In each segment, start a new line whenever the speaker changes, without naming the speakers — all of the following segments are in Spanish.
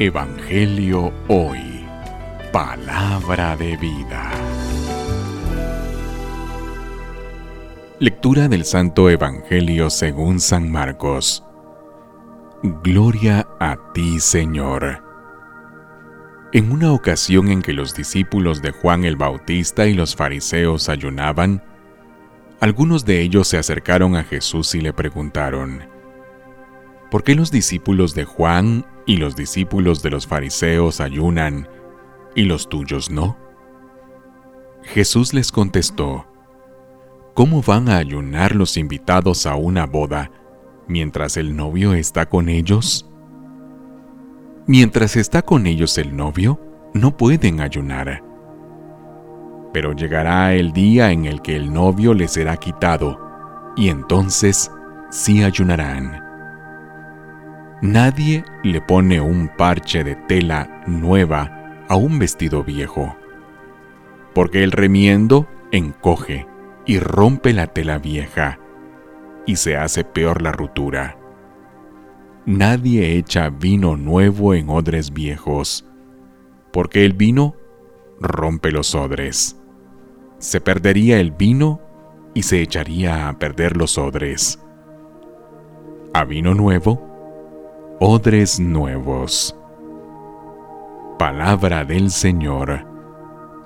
Evangelio Hoy. Palabra de vida. Lectura del Santo Evangelio según San Marcos. Gloria a ti, Señor. En una ocasión en que los discípulos de Juan el Bautista y los fariseos ayunaban, algunos de ellos se acercaron a Jesús y le preguntaron, ¿por qué los discípulos de Juan y los discípulos de los fariseos ayunan y los tuyos no? Jesús les contestó, ¿cómo van a ayunar los invitados a una boda mientras el novio está con ellos? Mientras está con ellos el novio, no pueden ayunar. Pero llegará el día en el que el novio les será quitado, y entonces sí ayunarán. Nadie le pone un parche de tela nueva a un vestido viejo, porque el remiendo encoge y rompe la tela vieja, y se hace peor la ruptura. Nadie echa vino nuevo en odres viejos, porque el vino rompe los odres. Se perdería el vino y se echaría a perder los odres. A vino nuevo, odres nuevos. Palabra del Señor.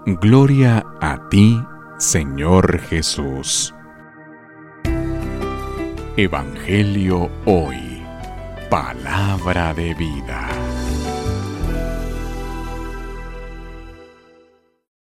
Gloria a ti, Señor Jesús. Evangelio hoy. Palabra de vida.